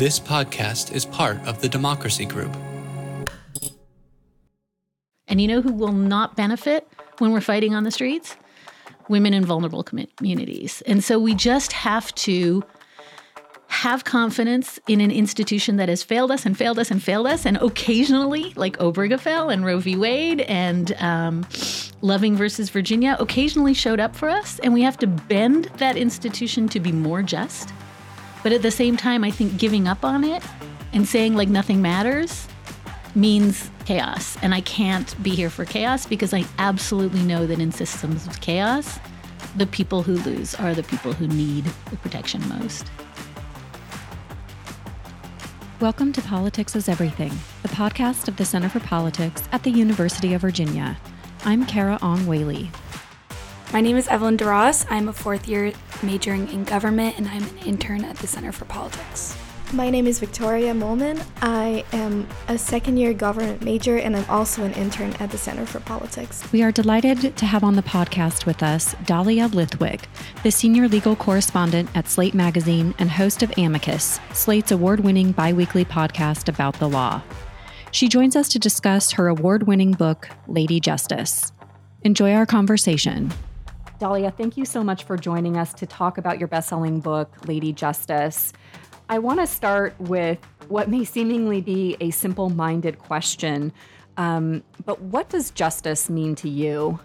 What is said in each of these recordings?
This podcast is part of the Democracy Group. And you know who will not benefit when we're fighting on the streets? Women in vulnerable communities. And so we just have to have confidence in an institution that has failed us and failed us and failed us, and occasionally, like Obergefell and Roe v. Wade and um, Loving versus Virginia, occasionally showed up for us, and we have to bend that institution to be more just. But at the same time, I think giving up on it and saying like nothing matters means chaos. And I can't be here for chaos because I absolutely know that in systems of chaos, the people who lose are the people who need the protection most. Welcome to Politics is Everything, the podcast of the Center for Politics at the University of Virginia. I'm Carah Ong Whaley. My name is Evelyn DeRoss. I'm a fourth year majoring in government and I'm an intern at the Center for Politics. My name is Victoria Molman. I am a second year government major and I'm also an intern at the Center for Politics. We are delighted to have on the podcast with us Dahlia Lithwick, the senior legal correspondent at Slate Magazine and host of Amicus, Slate's award winning biweekly podcast about the law. She joins us to discuss her award winning book, Lady Justice. Enjoy our conversation. Dahlia, thank you so much for joining us to talk about your best selling book, Lady Justice. I want to start with what may seemingly be a simple minded question. Um, but what does justice mean to you?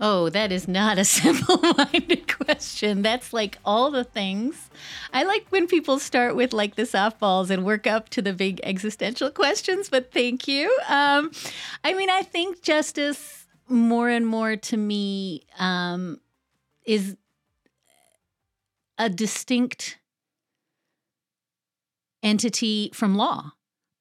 Oh, that is not a simple minded question. That's like all the things. I like when people start with like the softballs and work up to the big existential questions, but thank you. Um, I mean, I think justice more and more to me um, is a distinct entity from law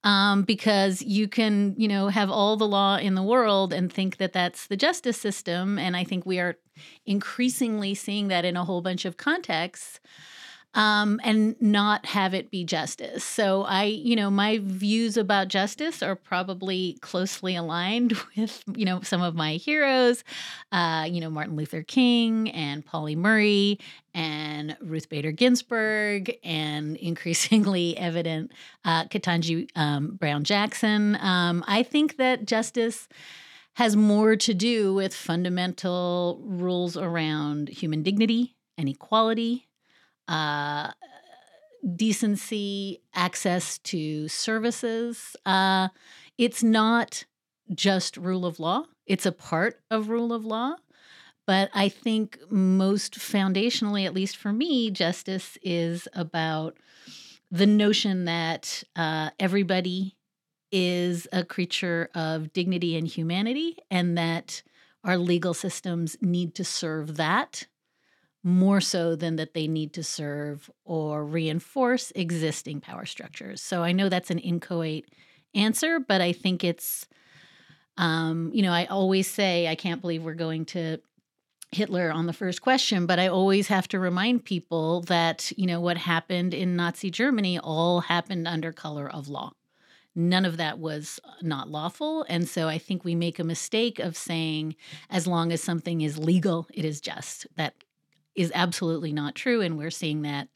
um, because you can, you know, have all the law in the world and think that that's the justice system. And I think we are increasingly seeing that in a whole bunch of contexts um, and not have it be justice. So I, you know, my views about justice are probably closely aligned with, you know, some of my heroes, uh, you know, Martin Luther King and Pauli Murray and Ruth Bader Ginsburg and increasingly evident uh, um, Brown Jackson. Um, I think that justice has more to do with fundamental rules around human dignity and equality uh, decency, access to services. Uh, it's not just rule of law, it's a part of rule of law. But I think most foundationally, at least for me, justice is about the notion that uh, everybody is a creature of dignity and humanity, and that our legal systems need to serve that more so than that they need to serve or reinforce existing power structures. So I know that's an inchoate answer, but I think it's, um, you know, I always say I can't believe we're going to Hitler on the first question, but I always have to remind people that, you know, what happened in Nazi Germany all happened under color of law. None of that was uh, not lawful. And so I think we make a mistake of saying, as long as something is legal, it is just. That is absolutely not true. And we're seeing that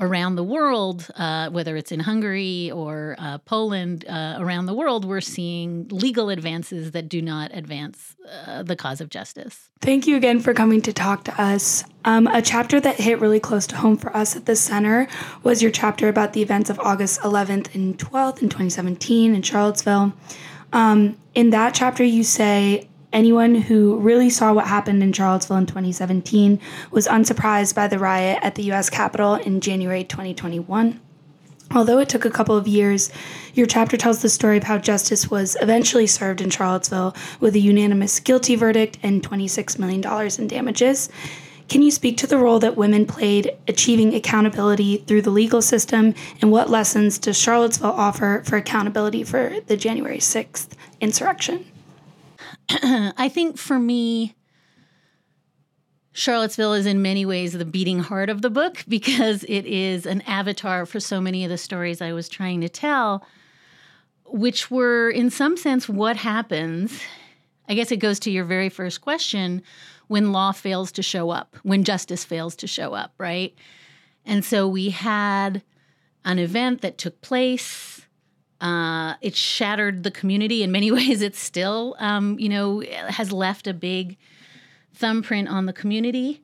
around the world, uh, whether it's in Hungary or uh, Poland, uh, around the world, we're seeing legal advances that do not advance uh, the cause of justice. Thank you again for coming to talk to us. Um, a chapter that hit really close to home for us at the center was your chapter about the events of August 11th and 12th in 2017 in Charlottesville. Um, in that chapter, you say, Anyone who really saw what happened in Charlottesville in 2017 was unsurprised by the riot at the US Capitol in January 2021. Although it took a couple of years, your chapter tells the story of how justice was eventually served in Charlottesville with a unanimous guilty verdict and $26 million in damages. Can you speak to the role that women played achieving accountability through the legal system and what lessons does Charlottesville offer for accountability for the January 6th insurrection? I think for me, Charlottesville is in many ways the beating heart of the book because it is an avatar for so many of the stories I was trying to tell, which were, in some sense, what happens. I guess it goes to your very first question when law fails to show up, when justice fails to show up, right? And so we had an event that took place. Uh, it shattered the community in many ways. It still, um, you know, has left a big thumbprint on the community.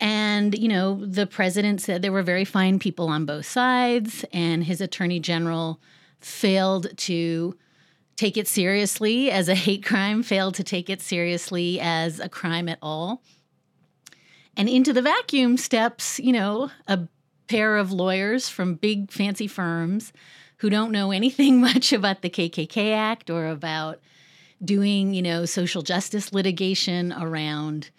And, you know, the president said there were very fine people on both sides, and his attorney general failed to take it seriously as a hate crime, failed to take it seriously as a crime at all. And into the vacuum steps, you know, a pair of lawyers from big fancy firms who don't know anything much about the KKK Act or about doing, you know, social justice litigation around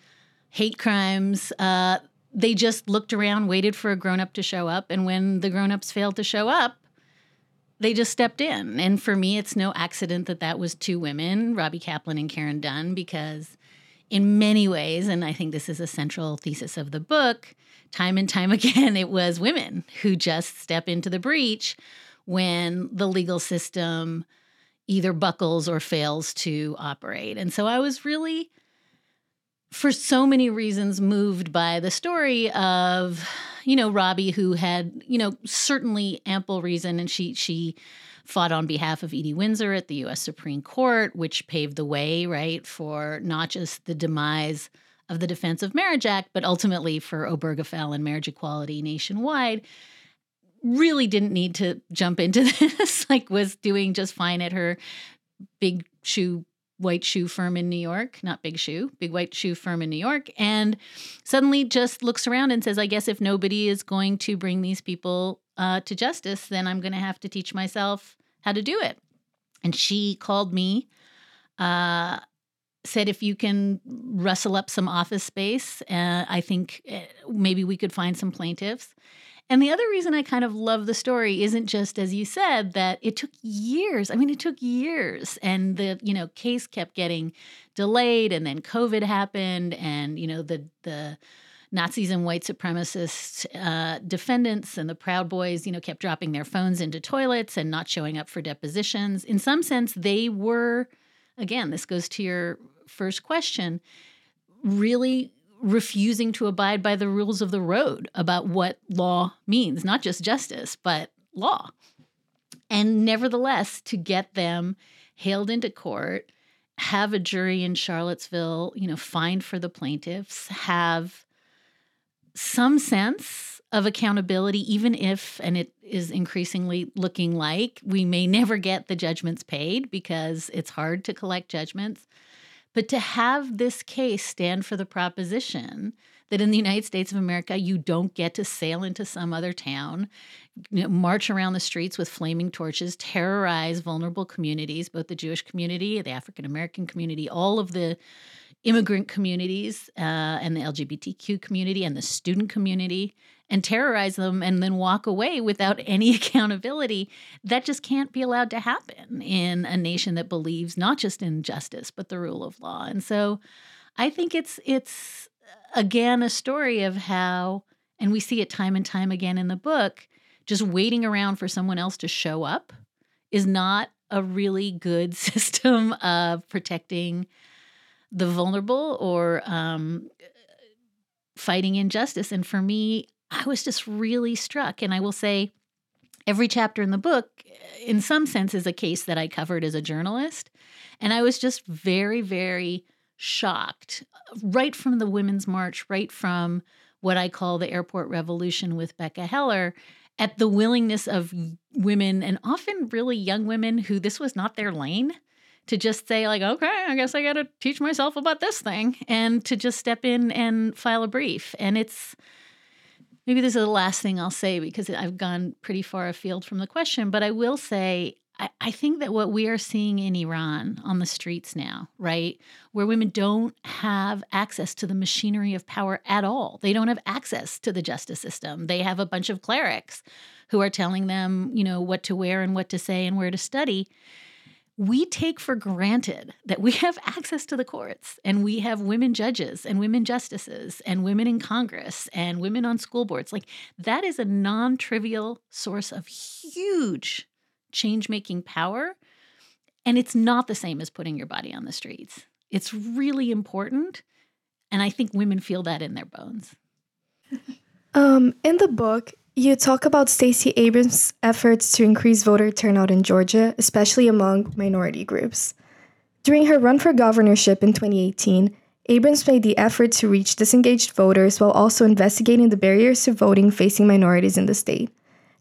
hate crimes. Uh, they just looked around, waited for a grown up to show up, and when the grown ups failed to show up, they just stepped in. And for me, it's no accident that that was two women, Robbie Kaplan and Karen Dunn, because in many ways, and I think this is a central thesis of the book, time and time again, it was women who just step into the breach when the legal system either buckles or fails to operate. And so I was really, for so many reasons, moved by the story of you know, Robbie, who had, you know, certainly ample reason, and she she fought on behalf of Edie Windsor at the U.S. Supreme Court, which paved the way, right, for not just the demise of the Defense of Marriage Act, but ultimately for Obergefell and marriage equality nationwide. Really didn't need to jump into this, like was doing just fine at her big shoe white shoe firm in New York, not big shoe, big white shoe firm in New York, and suddenly just looks around and says, I guess if nobody is going to bring these people uh, to justice, then I'm going to have to teach myself how to do it. And she called me, uh, said, if you can rustle up some office space, uh, I think uh, maybe we could find some plaintiffs. And the other reason I kind of love the story isn't just as you said that it took years. I mean, it took years and the, you know, case kept getting delayed and then COVID happened and, you know, the the Nazis and white supremacist uh, defendants and the Proud Boys, you know, kept dropping their phones into toilets and not showing up for depositions. In some sense, they were, again, this goes to your first question, really refusing to abide by the rules of the road about what law means, not just justice, but law. And nevertheless, to get them hailed into court, have a jury in Charlottesville, you know, find for the plaintiffs, have some sense of accountability, even if, and it is increasingly looking like we may never get the judgments paid because it's hard to collect judgments. But to have this case stand for the proposition that in the United States of America, you don't get to sail into some other town, you know, march around the streets with flaming torches, terrorize vulnerable communities, both the Jewish community, the African American community, all of the immigrant communities, uh, and the LGBTQ community, and the student community, and terrorize them and then walk away without any accountability. That just can't be allowed to happen in a nation that believes not just in justice but the rule of law. And so I think it's it's again a story of how and we see it time and time again in the book, just waiting around for someone else to show up is not a really good system of protecting the vulnerable or um, fighting injustice. And for me, I was just really struck. And I will say, every chapter in the book, in some sense, is a case that I covered as a journalist. And I was just very, very shocked right from the Women's March, right from what I call the airport revolution with Becca Heller, at the willingness of women and often really young women who this was not their lane to just say like okay i guess i got to teach myself about this thing and to just step in and file a brief and it's maybe this is the last thing I'll say because I've gone pretty far afield from the question, but I will say I, I think that what we are seeing in Iran on the streets now, right, where women don't have access to the machinery of power at all, they don't have access to the justice system. They have a bunch of clerics who are telling them, you know, what to wear and what to say and where to study we take for granted that we have access to the courts and we have women judges and women justices and women in Congress and women on school boards. Like that is a non trivial source of huge change making power. And it's not the same as putting your body on the streets. It's really important. And I think women feel that in their bones. Um, in the book, You talk about Stacey Abrams' efforts to increase voter turnout in Georgia, especially among minority groups. During her run for governorship in 2018, Abrams made the effort to reach disengaged voters while also investigating the barriers to voting facing minorities in the state.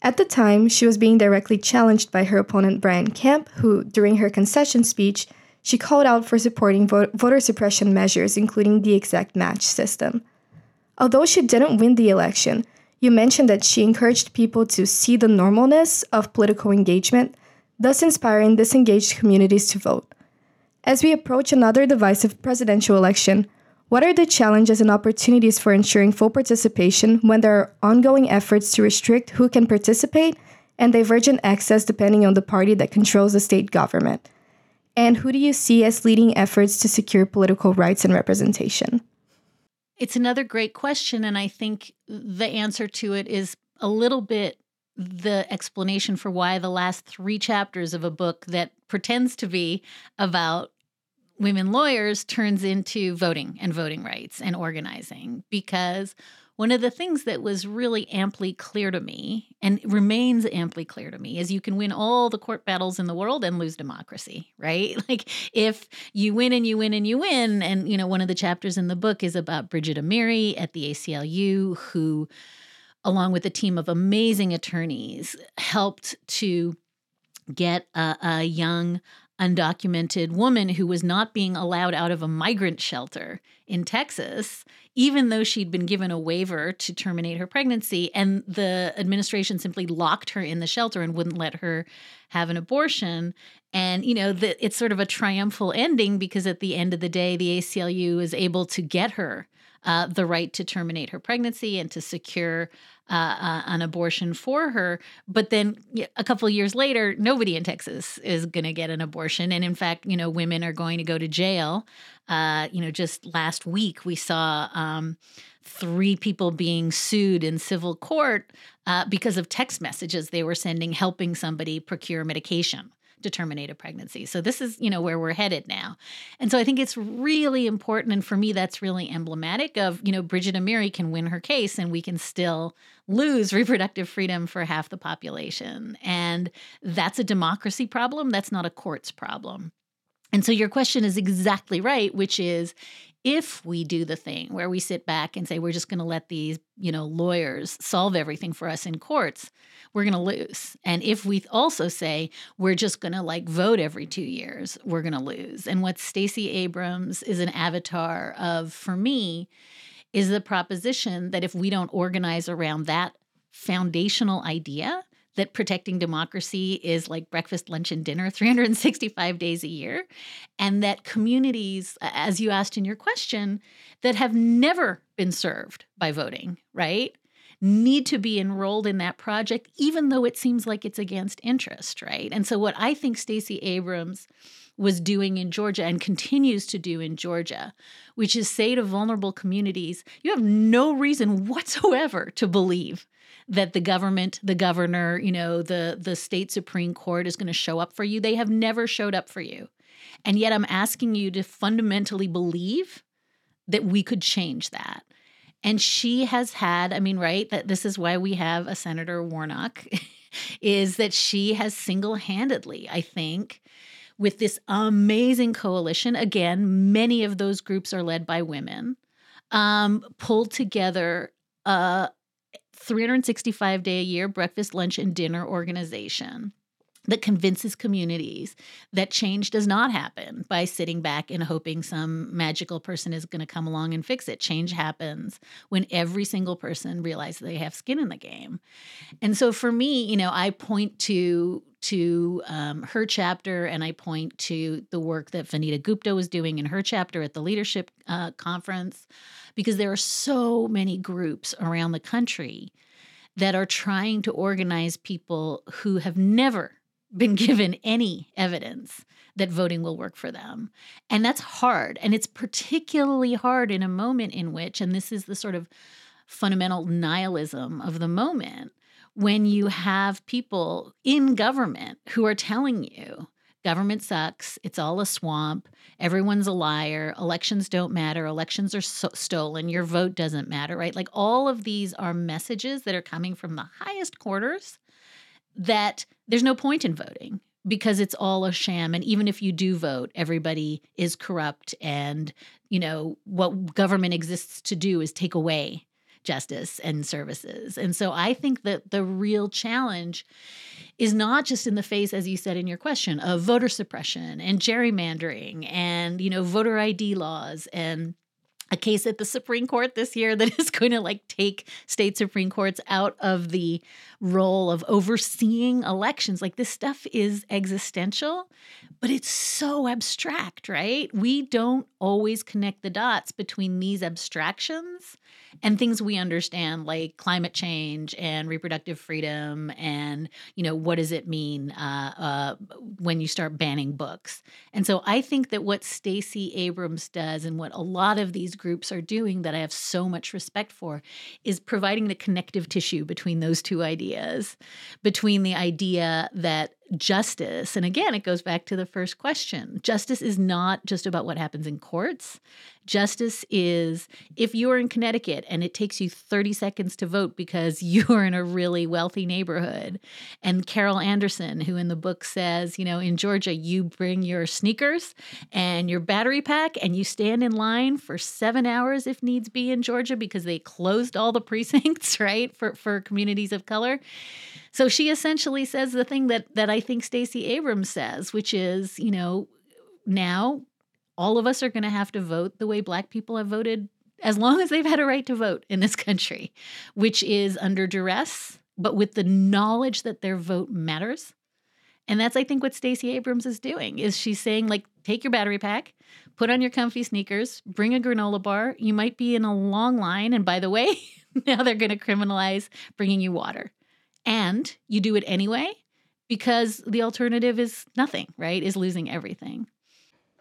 At the time, she was being directly challenged by her opponent Brian Kemp, who, during her concession speech, she called out for supporting vo- voter suppression measures, including the exact match system. Although she didn't win the election, you mentioned that she encouraged people to see the normalness of political engagement, thus inspiring disengaged communities to vote. As we approach another divisive presidential election, what are the challenges and opportunities for ensuring full participation when there are ongoing efforts to restrict who can participate and divergent access depending on the party that controls the state government? And who do you see as leading efforts to secure political rights and representation? It's another great question. And I think the answer to it is a little bit the explanation for why the last three chapters of a book that pretends to be about women lawyers turns into voting and voting rights and organizing because one of the things that was really amply clear to me and remains amply clear to me is you can win all the court battles in the world and lose democracy, right? Like if you win and you win and you win, and you know, one of the chapters in the book is about Brigitte Amiri at the ACLU, who, along with a team of amazing attorneys, helped to get a, a young undocumented woman who was not being allowed out of a migrant shelter in Texas, even though she'd been given a waiver to terminate her pregnancy. And the administration simply locked her in the shelter and wouldn't let her have an abortion. And, you know, the, it's sort of a triumphal ending because at the end of the day, the ACLU is able to get her uh, the right to terminate her pregnancy and to secure uh, uh, an abortion for her. But then a couple years later, nobody in Texas is going to get an abortion. And in fact, you know, women are going to go to jail. Uh, you know, just last week we saw. Um, three people being sued in civil court uh, because of text messages they were sending helping somebody procure medication to terminate a pregnancy. So this is, you know, where we're headed now. And so I think it's really important and for me that's really emblematic of, you know, Brigitte Amiri can win her case and we can still lose reproductive freedom for half the population. And that's a democracy problem, that's not a courts problem. And so your question is exactly right, which is if we do the thing where we sit back and say we're just going to let these, you know, lawyers solve everything for us in courts, we're going to lose. And if we also say we're just going to like vote every 2 years, we're going to lose. And what Stacey Abrams is an avatar of for me is the proposition that if we don't organize around that foundational idea, that protecting democracy is like breakfast, lunch, and dinner 365 days a year. And that communities, as you asked in your question, that have never been served by voting, right? Need to be enrolled in that project, even though it seems like it's against interest, right? And so, what I think Stacey Abrams was doing in Georgia and continues to do in Georgia, which is say to vulnerable communities, you have no reason whatsoever to believe that the government, the governor, you know, the the state supreme court is going to show up for you. They have never showed up for you. And yet I'm asking you to fundamentally believe that we could change that. And she has had, I mean, right, that this is why we have a Senator Warnock is that she has single-handedly, I think, with this amazing coalition, again, many of those groups are led by women, um, pulled together a, 365 day a year breakfast, lunch, and dinner organization that convinces communities that change does not happen by sitting back and hoping some magical person is going to come along and fix it. Change happens when every single person realizes they have skin in the game. And so for me, you know, I point to to um, her chapter and I point to the work that Vanita Gupta was doing in her chapter at the leadership uh, conference because there are so many groups around the country that are trying to organize people who have never been given any evidence that voting will work for them. And that's hard. And it's particularly hard in a moment in which, and this is the sort of fundamental nihilism of the moment, when you have people in government who are telling you government sucks. It's all a swamp. Everyone's a liar. Elections don't matter. Elections are so- stolen. Your vote doesn't matter, right? Like all of these are messages that are coming from the highest quarters that there's no point in voting because it's all a sham and even if you do vote everybody is corrupt and you know what government exists to do is take away justice and services. And so i think that the real challenge is not just in the face as you said in your question of voter suppression and gerrymandering and you know voter id laws and a case at the Supreme Court this year that is going to like take state Supreme Courts out of the role of overseeing elections. Like this stuff is existential, but it's so abstract, right? We don't always connect the dots between these abstractions and things we understand like climate change and reproductive freedom and you know what does it mean uh, uh, when you start banning books and so i think that what stacey abrams does and what a lot of these groups are doing that i have so much respect for is providing the connective tissue between those two ideas between the idea that justice, and again, it goes back to the first question justice is not just about what happens in courts. Justice is if you're in Connecticut and it takes you 30 seconds to vote because you're in a really wealthy neighborhood. And Carol Anderson, who in the book says, you know, in Georgia, you bring your sneakers and your battery pack and you stand in line for seven hours if needs be in Georgia because they closed all the precincts, right, for, for communities of color. So she essentially says the thing that that I think Stacey Abrams says, which is, you know, now all of us are going to have to vote the way black people have voted as long as they've had a right to vote in this country, which is under duress, but with the knowledge that their vote matters. And that's I think what Stacey Abrams is doing is she's saying like take your battery pack, put on your comfy sneakers, bring a granola bar. You might be in a long line and by the way, now they're going to criminalize bringing you water and you do it anyway because the alternative is nothing, right? Is losing everything.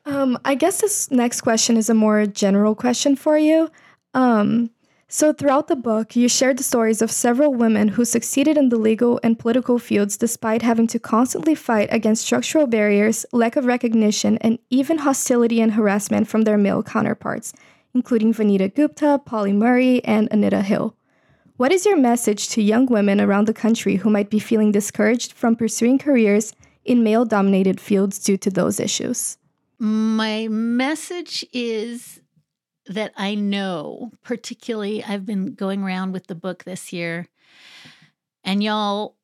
Um, I guess this next question is a more general question for you. Um, so, throughout the book, you shared the stories of several women who succeeded in the legal and political fields despite having to constantly fight against structural barriers, lack of recognition, and even hostility and harassment from their male counterparts, including Vanita Gupta, Pauli Murray, and Anita Hill. What is your message to young women around the country who might be feeling discouraged from pursuing careers in male dominated fields due to those issues? My message is that I know, particularly, I've been going around with the book this year, and y'all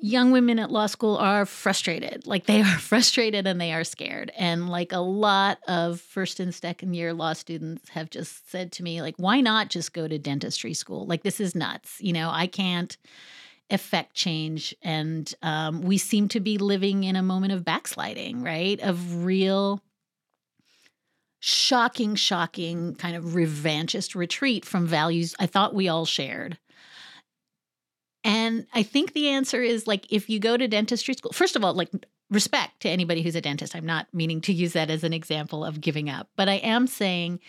young women at law school are frustrated. Like they are frustrated and they are scared. And like a lot of first and second year law students have just said to me, like, why not just go to dentistry school? Like, this is nuts. You know, I can't affect change. And um, we seem to be living in a moment of backsliding, right? Of real shocking, shocking kind of revanchist retreat from values I thought we all shared. And I think the answer is like if you go to dentistry school, first of all, like respect to anybody who's a dentist. I'm not meaning to use that as an example of giving up, but I am saying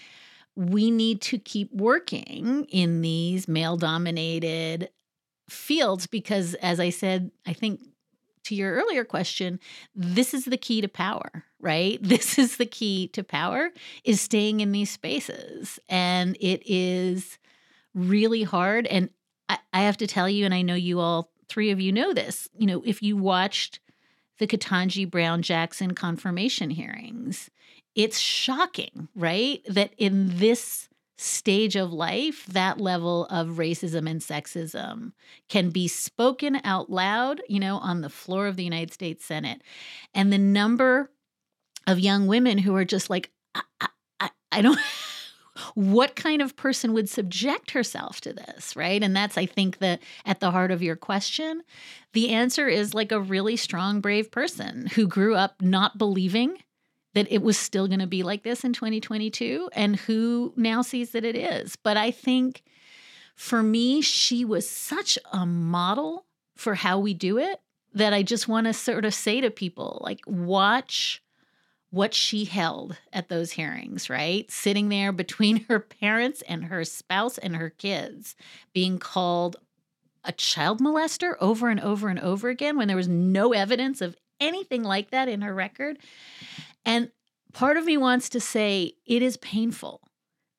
we need to keep working in these male dominated fields because, as I said, I think to your earlier question, this is the key to power, right? This is the key to power is staying in these spaces. And it is really hard. And I, I have to tell you, and I know you all three of you know this, you know, if you watched the Ketanji Brown Jackson confirmation hearings, it's shocking, right? That in this stage of life, that level of racism and sexism can be spoken out loud, you know, on the floor of the United States Senate. And the number of young women who are just like, I, I, I don't what kind of person would subject herself to this, right? And that's, I think, the at the heart of your question. The answer is like a really strong, brave person who grew up not believing that it was still going to be like this in 2022 and who now sees that it is. But I think for me, she was such a model for how we do it that I just want to sort of say to people like, watch what she held at those hearings, right? Sitting there between her parents and her spouse and her kids, being called a child molester over and over and over again when there was no evidence of anything like that in her record. And part of me wants to say it is painful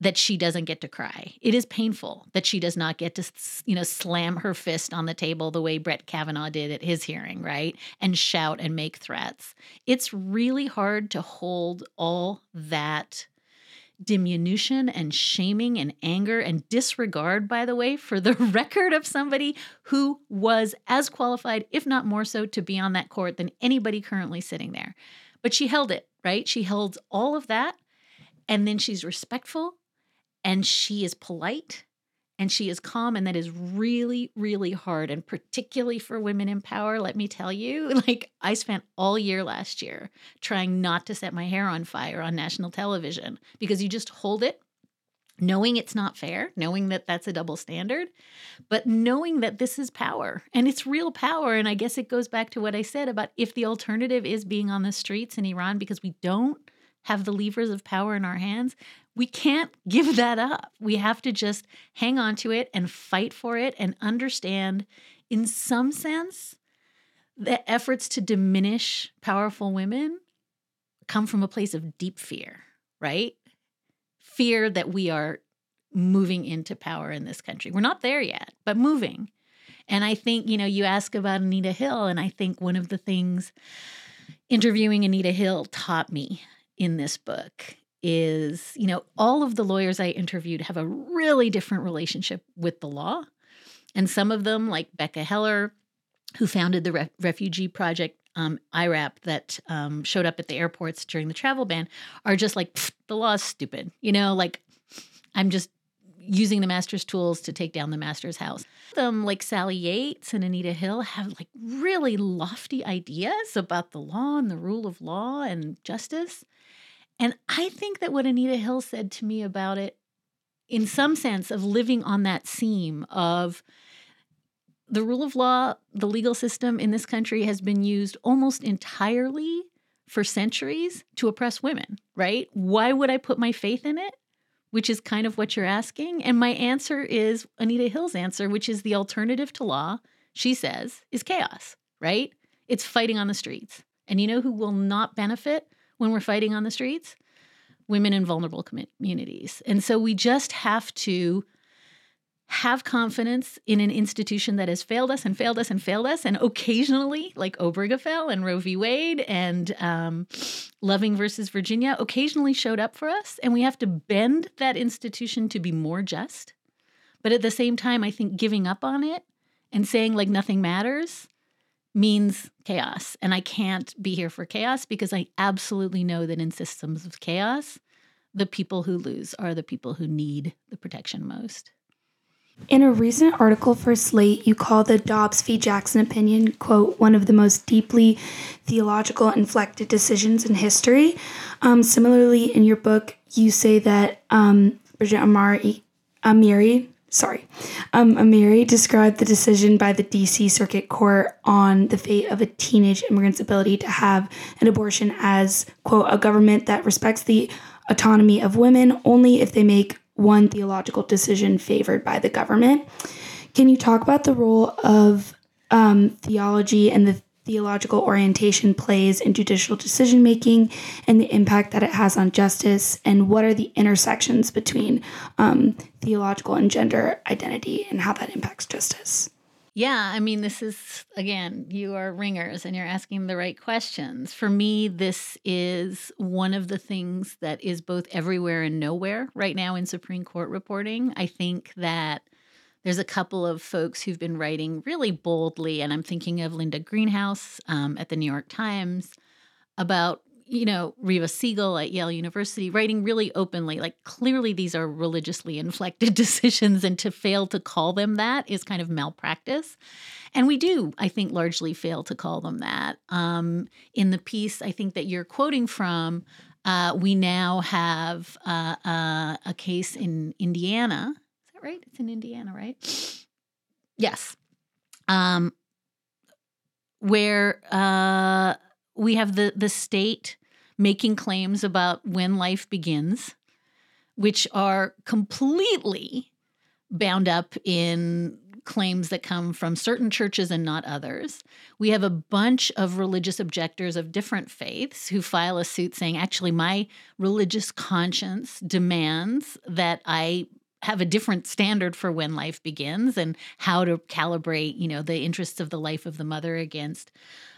that she doesn't get to cry. It is painful that she does not get to, you know, slam her fist on the table the way Brett Kavanaugh did at his hearing, right? And shout and make threats. It's really hard to hold all that diminution and shaming and anger and disregard, by the way, for the record of somebody who was as qualified, if not more so, to be on that court than anybody currently sitting there. But she held it, right? She held all of that. And then she's respectful and she is polite and she is calm and that is really really hard and particularly for women in power let me tell you like i spent all year last year trying not to set my hair on fire on national television because you just hold it knowing it's not fair knowing that that's a double standard but knowing that this is power and it's real power and i guess it goes back to what i said about if the alternative is being on the streets in iran because we don't have the levers of power in our hands we can't give that up. We have to just hang on to it and fight for it and understand, in some sense, the efforts to diminish powerful women come from a place of deep fear, right? Fear that we are moving into power in this country. We're not there yet, but moving. And I think, you know, you ask about Anita Hill, and I think one of the things interviewing Anita Hill taught me in this book is, you know, all of the lawyers I interviewed have a really different relationship with the law. And some of them, like Becca Heller, who founded the Re- Refugee Project um, IRAP that um, showed up at the airports during the travel ban, are just like, the law is stupid. You know, like I'm just using the master's tools to take down the master's house. Them like Sally Yates and Anita Hill have like really lofty ideas about the law and the rule of law and justice. And I think that what Anita Hill said to me about it, in some sense, of living on that seam of the rule of law, the legal system in this country has been used almost entirely for centuries to oppress women, right? Why would I put my faith in it? Which is kind of what you're asking. And my answer is Anita Hill's answer, which is the alternative to law, she says, is chaos, right? It's fighting on the streets. And you know who will not benefit when we're fighting on the streets? Women in vulnerable communities. And so we just have to have confidence in an institution that has failed us and failed us and failed us, and occasionally, like Obergefell and Roe v. Wade and um, Loving versus Virginia, occasionally showed up for us, and we have to bend that institution to be more just. But at the same time, I think giving up on it and saying like nothing matters means chaos. And I can't be here for chaos because I absolutely know that in systems of chaos, the people who lose are the people who need the protection most. In a recent article for Slate, you call the Dobbs v. Jackson opinion, quote, one of the most deeply theological inflected decisions in history. Um, similarly, in your book, you say that um, Brigitte Amari, Amiri sorry, um, Amiri described the decision by the DC Circuit Court on the fate of a teenage immigrant's ability to have an abortion as, quote, a government that respects the autonomy of women only if they make one theological decision favored by the government. Can you talk about the role of um, theology and the theological orientation plays in judicial decision making and the impact that it has on justice, and what are the intersections between um, theological and gender identity and how that impacts justice. Yeah, I mean, this is again, you are ringers and you're asking the right questions. For me, this is one of the things that is both everywhere and nowhere right now in Supreme Court reporting. I think that there's a couple of folks who've been writing really boldly, and I'm thinking of Linda Greenhouse um, at the New York Times about you know Reva Siegel at Yale University writing really openly like clearly these are religiously inflected decisions and to fail to call them that is kind of malpractice and we do I think largely fail to call them that um, in the piece I think that you're quoting from uh, we now have uh, uh, a case in Indiana Is that right? It's in Indiana, right? Yes. Um, where uh, we have the the state making claims about when life begins, which are completely bound up in claims that come from certain churches and not others. We have a bunch of religious objectors of different faiths who file a suit saying, actually, my religious conscience demands that I have a different standard for when life begins and how to calibrate, you know, the interests of the life of the mother against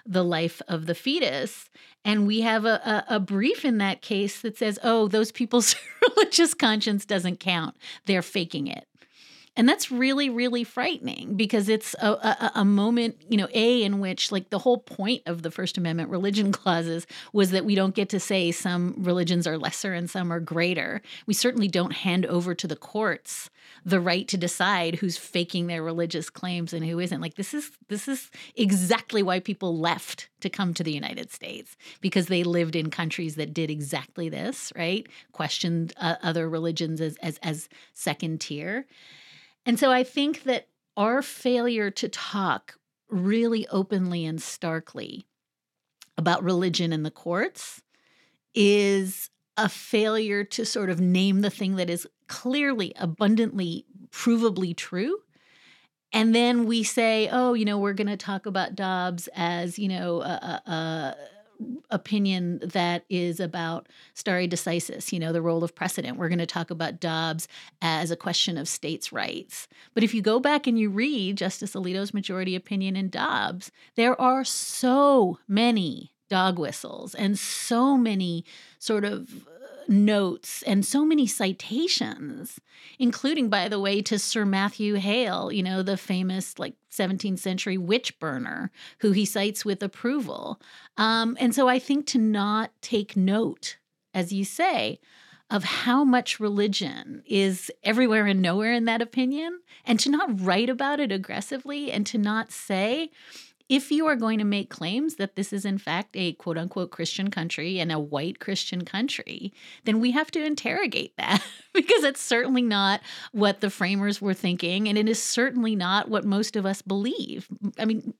the life of the fetus. And we have a, a, a brief in that case that says, oh, those people's religious conscience doesn't count. They're faking it. And that's really, really frightening because it's a, a, a, moment, you know, A, in which like the whole point of the First Amendment religion clauses was that we don't get to say some religions are lesser and some are greater. We certainly don't hand over to the courts the right to decide who's faking their religious claims and who isn't. Like this is this is exactly why people left to come to the United States because they lived in countries that did exactly this, right? Questioned uh, other religions as as as second tier. And so I think that our failure to talk really openly and starkly about religion in the courts is a failure to sort of name the thing that is clearly, abundantly, provably true. And then we say, oh, you know, we're going to talk about Dobbs as, you know, a, opinion that is about stare decisis, you know, the role of precedent. We're going to talk about Dobbs as a question of states' rights. But if you go back and you read Justice Alito's majority opinion in Dobbs, there are so many dog whistles and so many sort of notes and so many citations, including, by the way, to Sir Matthew Hale, you know, the famous like 17th century witch burner, who he cites with approval. Um, and so I think to not take note, as you say, of how much religion is everywhere and nowhere in that opinion, and to not write about it aggressively and to not say, if you are going to make claims that this is in fact a quote unquote Christian country and a white Christian country, then we have to interrogate that because it's certainly not what the framers were thinking. And it is certainly not what most of us believe. I mean,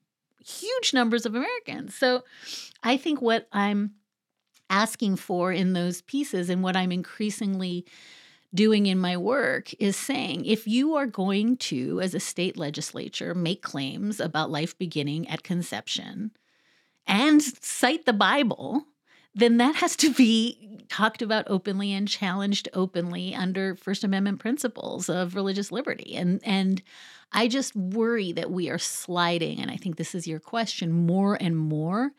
huge numbers of Americans. So I think what I'm asking for in those pieces and what I'm increasingly doing in my work is saying if you are going to, as a state legislature, make claims about life beginning at conception and cite the Bible, then that has to be talked about openly and challenged openly under First Amendment principles of religious liberty. And and I just worry that we are sliding, and I think this is your question, more and more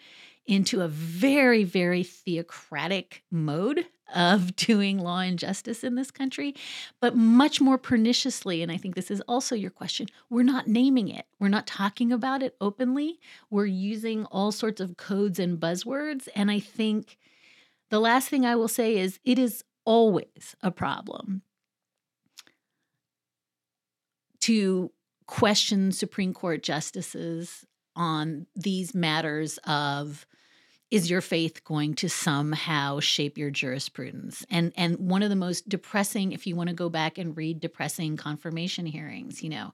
into a very, very theocratic mode of doing law and justice in this country, but much more perniciously. And I think this is also your question. We're not naming it, we're not talking about it openly. We're using all sorts of codes and buzzwords. And I think the last thing I will say is it is always a problem to question Supreme Court justices on these matters of is your faith going to somehow shape your jurisprudence? And and one of the most depressing if you want to go back and read depressing confirmation hearings you know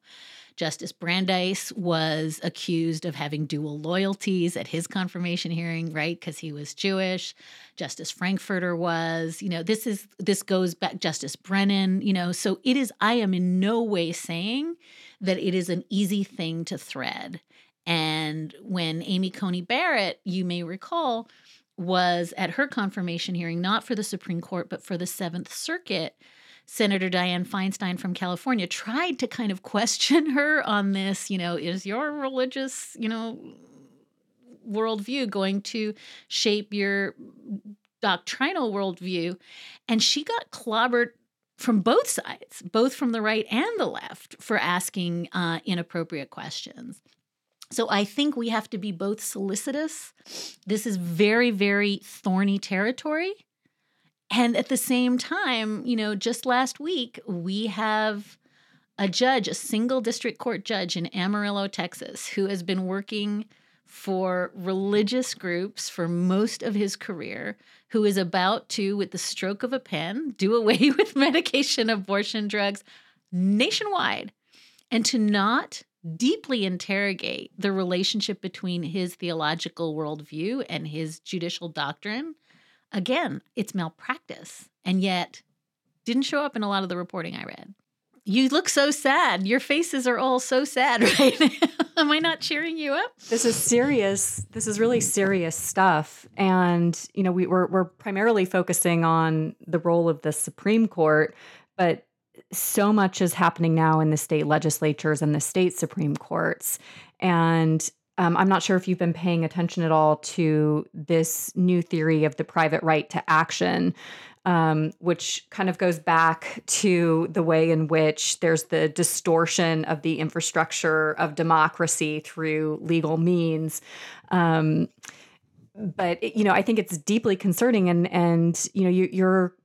justice brandeis was accused of having dual loyalties at his confirmation hearing right? Because he was jewish. Justice frankfurter was you know this is this goes back justice brennan you know so it is i am in no way saying that it is an easy thing to thread and when Amy Coney Barrett, you may recall, was at her confirmation hearing, not for the Supreme Court, but for the Seventh Circuit, Senator Dianne Feinstein from California tried to kind of question her on this. You know, is your religious, you know, worldview going to shape your doctrinal worldview? And she got clobbered from both sides, both from the right and the left, for asking uh, inappropriate questions. So I think we have to be both solicitous. This is very, very thorny territory. And at the same time, you know, just last week, we have a judge, a single district court judge in Amarillo, Texas, who has been working for religious groups for most of his career, who is about to, with the stroke of a pen, do away with medication abortion drugs nationwide. And to not deeply interrogate the relationship between his theological worldview and his judicial doctrine, again, it's malpractice. And yet, didn't show up in a lot of the reporting I read. You look so sad. Your faces are all so sad right now. Am I not cheering you up? This is serious. This is really serious stuff. And, you know, we, we're, we're primarily focusing on the role of the Supreme Court, but so much is happening now in the state legislatures and the state Supreme Courts. And um, I'm not sure if you've been paying attention at all to this new theory of the private right to action, um, which kind of goes back to the way in which there's the distortion of the infrastructure of democracy through legal means. Um, but you know, I think it's deeply concerning, and and you know, you, you're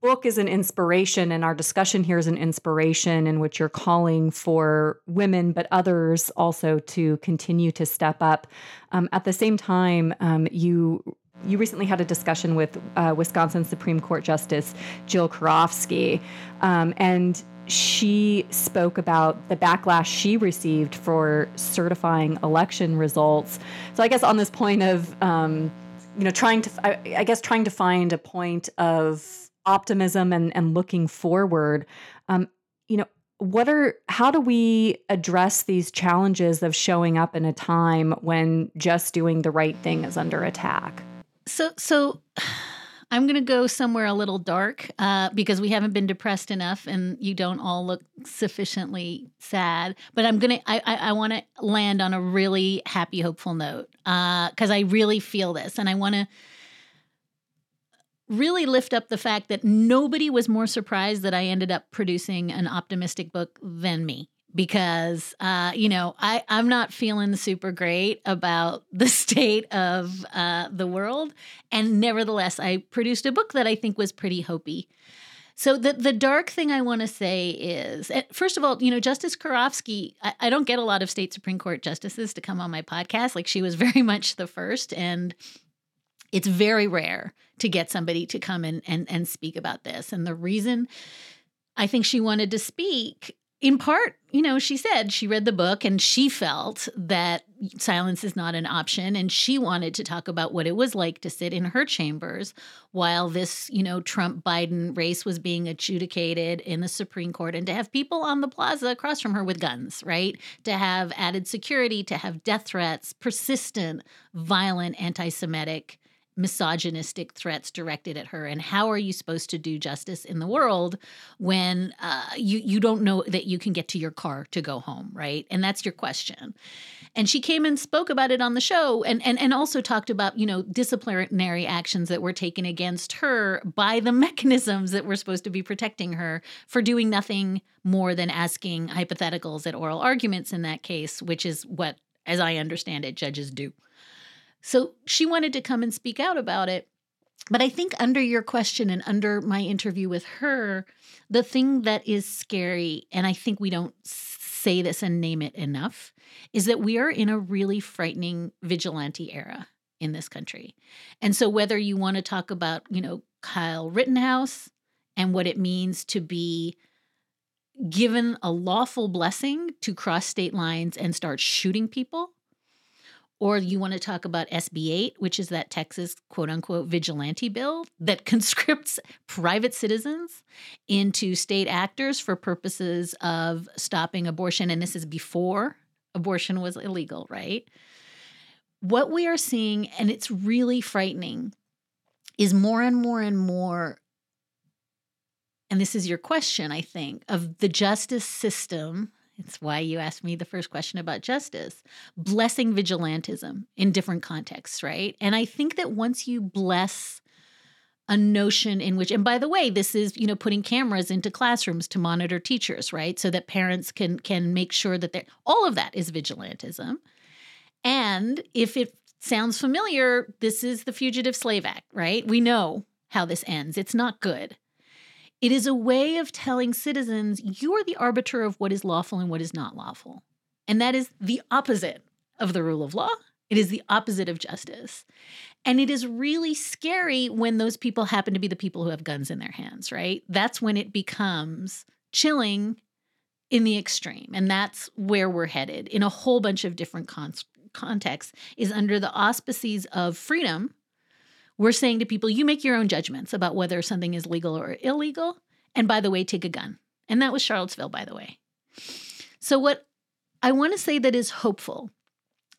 book is an inspiration and our discussion here is an inspiration in which you're calling for women but others also to continue to step up. Um, at the same time um, you you recently had a discussion with uh, wisconsin supreme court justice jill karofsky um, and she spoke about the backlash she received for certifying election results. So i guess on this point of um, you know trying to I, I guess trying to find a point of optimism and, and looking forward. Um, you know, what are how do we address these challenges of showing up in a time when just doing the right thing is under attack? So so I'm going to go somewhere a little dark uh, because we haven't been depressed enough, and you don't all look sufficiently sad. But I'm gonna I I, I want to land on a really happy, hopeful note because uh, I really feel this, and I want to really lift up the fact that nobody was more surprised that I ended up producing an optimistic book than me because uh, you know I I'm not feeling super great about the state of uh, the world, and nevertheless I produced a book that I think was pretty hopey. So the the dark thing I want to say is, eh, first of all, you know, Justice Karofsky. I, I don't get a lot of state Supreme Court justices to come on my podcast. Like she was very much the first, and it's very rare to get somebody to come and, and, and speak about this. And the reason I think she wanted to speak, in part, you know, she said she read the book and she felt that silence is not an option. And she wanted to talk about what it was like to sit in her chambers while this, you know, Trump Biden race was being adjudicated in the Supreme Court and to have people on the plaza across from her with guns, right? To have added security, to have death threats, persistent, violent, anti Semitic misogynistic threats directed at her and how are you supposed to do justice in the world when uh, you you don't know that you can get to your car to go home right? And that's your question. And she came and spoke about it on the show and and, and also talked about you know disciplinary actions that were taken against her by the mechanisms that were supposed to be protecting her for doing nothing more than asking hypotheticals at oral arguments in that case which is what as i understand it judges do so she wanted to come and speak out about it. But I think under your question and under my interview with her, the thing that is scary, and I think we don't say this and name it enough, is that we are in a really frightening vigilante era in this country. And so whether you want to talk about, you know, Kyle Rittenhouse and what it means to be given a lawful blessing to cross state lines and start shooting people or you want to talk about SB 8, which is that Texas quote unquote vigilante bill that conscripts private citizens into state actors for purposes of stopping abortion. And this is before abortion was illegal, right? What we are seeing, and it's really frightening, is more and more and more, and this is your question, I think, of the justice system it's why you asked me the first question about justice. Blessing vigilantism in different contexts, right? And I think that once you bless a notion in which and by the way this is you know putting cameras into classrooms to monitor teachers right? So that parents can can make sure that they're all of that is vigilantism. And if it sounds familiar this is the fugitive slave act right? We know how this ends. It's not good it is a way of telling citizens you are the arbiter of what is lawful and what is not lawful. And that is the opposite of the rule of law. It is the opposite of justice. And it is really scary when those people happen to be the people who have guns in their hands, right? That's when it becomes chilling in the extreme. And that's where we're headed in a whole bunch of different con- contexts, is under the auspices of freedom we're saying to people, you make your own judgments about whether something is legal or illegal. And by the way, take a gun And that was Charlottesville, by the way. So, what I want to say that is hopeful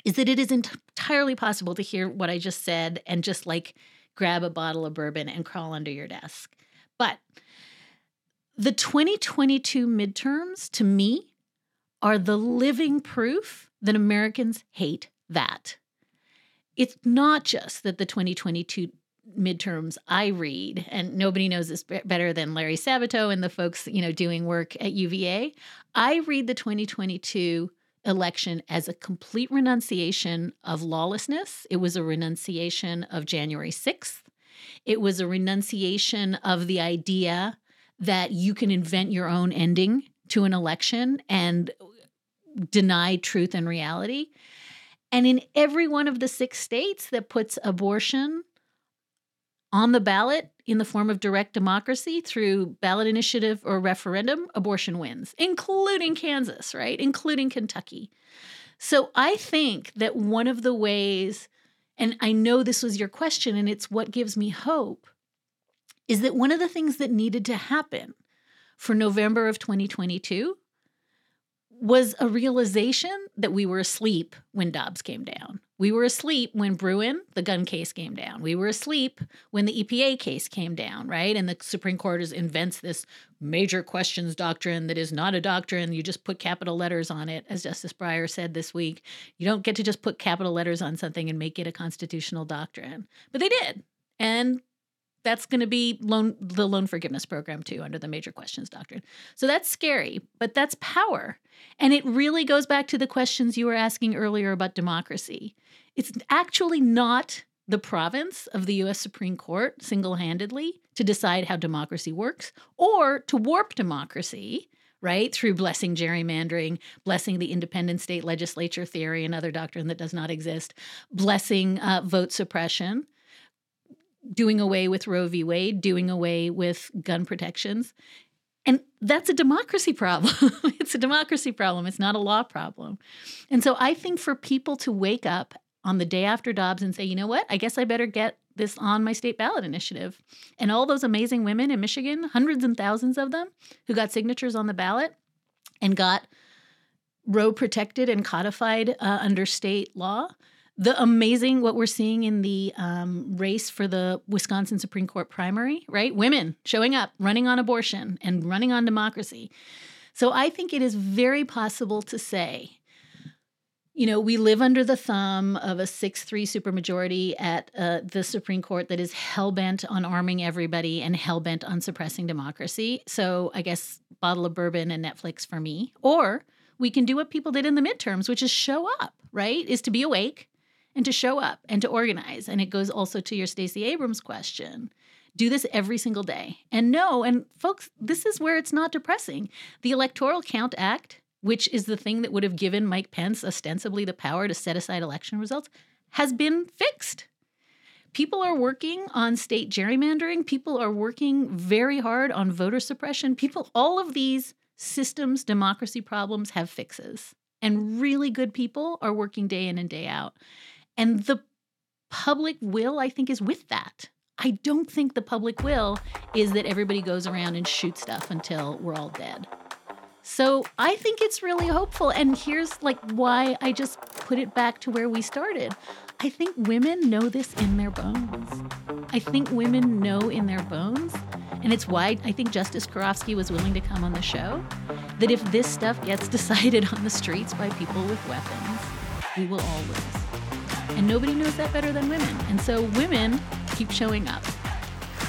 is that it is entirely possible to hear what I just said and just like grab a bottle of bourbon and crawl under your desk. But the 2022 midterms, to me, are the living proof that Americans hate that. It's not just that the 2022 midterms I read, and nobody knows this better than Larry Sabato and the folks, you know, doing work at UVA. I read the 2022 election as a complete renunciation of lawlessness. It was a renunciation of January 6th. It was a renunciation of the idea that you can invent your own ending to an election and deny truth and reality. And in every one of the six states that puts abortion on the ballot in the form of direct democracy through ballot initiative or referendum, abortion wins, including Kansas, right? Including Kentucky. So I think that one of the ways, and I know this was your question, and it's what gives me hope, is that one of the things that needed to happen for November of 2022 was a realization that we were asleep when Dobbs came down. We were asleep when Bruen, the gun case, came down. We were asleep when the EPA case came down, right? And the Supreme Court is, invents this major questions doctrine that is not a doctrine. You just put capital letters on it, as Justice Breyer said this week. You don't get to just put capital letters on something and make it a constitutional doctrine. But they did. And that's going to be loan the loan forgiveness program too under the major questions doctrine. So that's scary, but that's power. And it really goes back to the questions you were asking earlier about democracy. It's actually not the province of the US Supreme Court single-handedly to decide how democracy works or to warp democracy right? Through blessing gerrymandering, blessing the independent state legislature theory, another doctrine that does not exist, blessing uh, vote suppression doing away with Roe v. Wade, doing away with gun protections. And that's a democracy problem. it's a democracy problem. It's not a law problem. And so I think for people to wake up on the day after Dobbs and say, you know what, I guess I better get this on my state ballot initiative. And all those amazing women in Michigan, hundreds and thousands of them who got signatures on the ballot and got Roe protected and codified uh, under state law the amazing what we're seeing in the um, race for the Wisconsin Supreme Court primary, right? Women showing up, running on abortion and running on democracy. So I think it is very possible to say, you know, we live under the thumb of a 6 3 supermajority at uh, the Supreme Court that is hell bent on arming everybody and hell bent on suppressing democracy. So I guess bottle of bourbon and Netflix for me. Or we can do what people did in the midterms, which is show up, right? Is to be awake and to show up and to organize. And it goes also to your Stacey Abrams question. Do this every single day. And no, and folks, this is where it's not depressing. The Electoral Count Act, which is the thing that would have given Mike Pence ostensibly the power to set aside election results, has been fixed. People are working on state gerrymandering. People are working very hard on voter suppression. People, all of these systems, democracy problems have fixes. And really good people are working day in and day out. And the public will, I think, is with that. I don't think the public will is that everybody goes around and shoots stuff until we're all dead. So I think it's really hopeful. And here's like why I just put it back to where we started. I think women know this in their bones. I think women know in their bones. And it's why I think Justice Karofsky was willing to come on the show that if this stuff gets decided on the streets by people with weapons, we will all lose. And nobody knows that better than women. And so women keep showing up.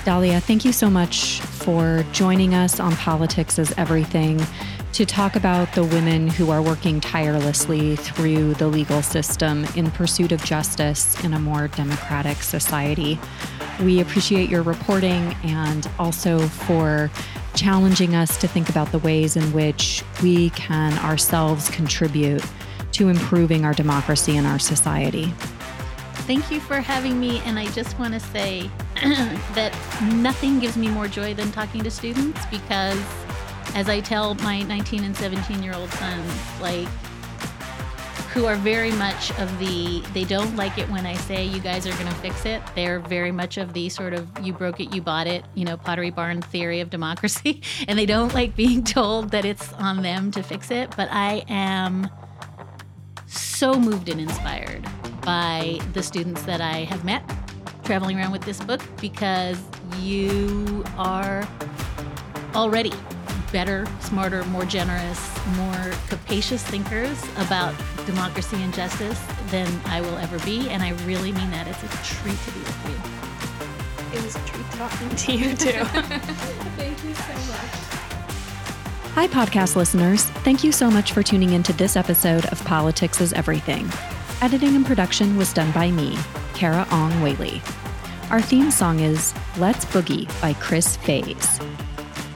Dahlia, thank you so much for joining us on Politics is Everything to talk about the women who are working tirelessly through the legal system in pursuit of justice in a more democratic society. We appreciate your reporting and also for challenging us to think about the ways in which we can ourselves contribute to improving our democracy and our society. Thank you for having me. And I just want to say that nothing gives me more joy than talking to students because, as I tell my 19 and 17 year old sons, like, who are very much of the they don't like it when I say you guys are going to fix it. They're very much of the sort of you broke it, you bought it, you know, Pottery Barn theory of democracy, and they don't like being told that it's on them to fix it. But I am so moved and inspired by the students that I have met traveling around with this book because you are already better, smarter, more generous, more capacious thinkers about democracy and justice than I will ever be. And I really mean that. It's a treat to be with you. It was a treat talking to you, too. Thank you so much. Hi, podcast listeners. Thank you so much for tuning into this episode of Politics is Everything. Editing and production was done by me, Carah Ong Whaley. Our theme song is Let's Boogie by Chris Faze.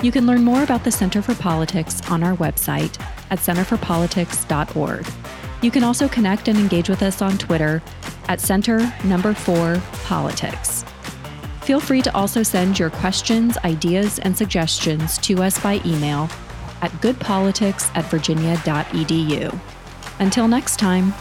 You can learn more about the Center for Politics on our website at centerforpolitics.org. You can also connect and engage with us on Twitter at Center Number 4 Politics. Feel free to also send your questions, ideas, and suggestions to us by email at goodpolitics at virginia.edu. Until next time,